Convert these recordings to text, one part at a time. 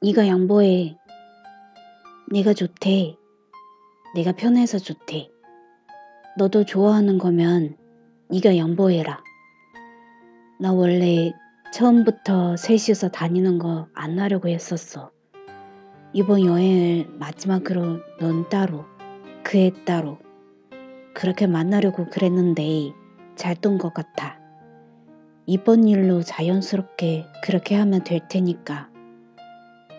네가 양보해. 내가 좋대. 내가 편해서 좋대. 너도 좋아하는 거면 네가 양보해라. 나 원래 처음부터 셋이서 다니는 거 안 하려고 했었어. 이번 여행을 마지막으로 넌 따로, 그 애 따로 그렇게 만나려고 그랬는데 잘된것 같아. 이번 일로 자연스럽게 그렇게 하면 될 테니까.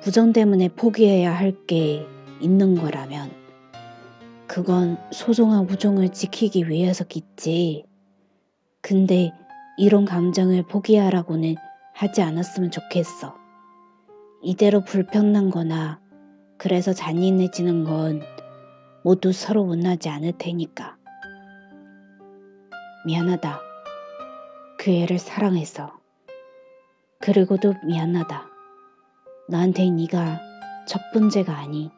부정 때문에 포기해야 할 게 있는 거라면 그건 소중한 우정을 지키기 위해서겠지. 근데 이런 감정을 포기하라고는 하지 않았으면 좋겠어. 이대로 불평난 거나 그래서 잔인해지는 건 모두 서로 원하지 않을 테니까. 미안하다. 그 애를 사랑해서. 그리고도 미안하다. 나한테 네가 첫 번째가 아닌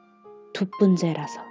두 번째라서.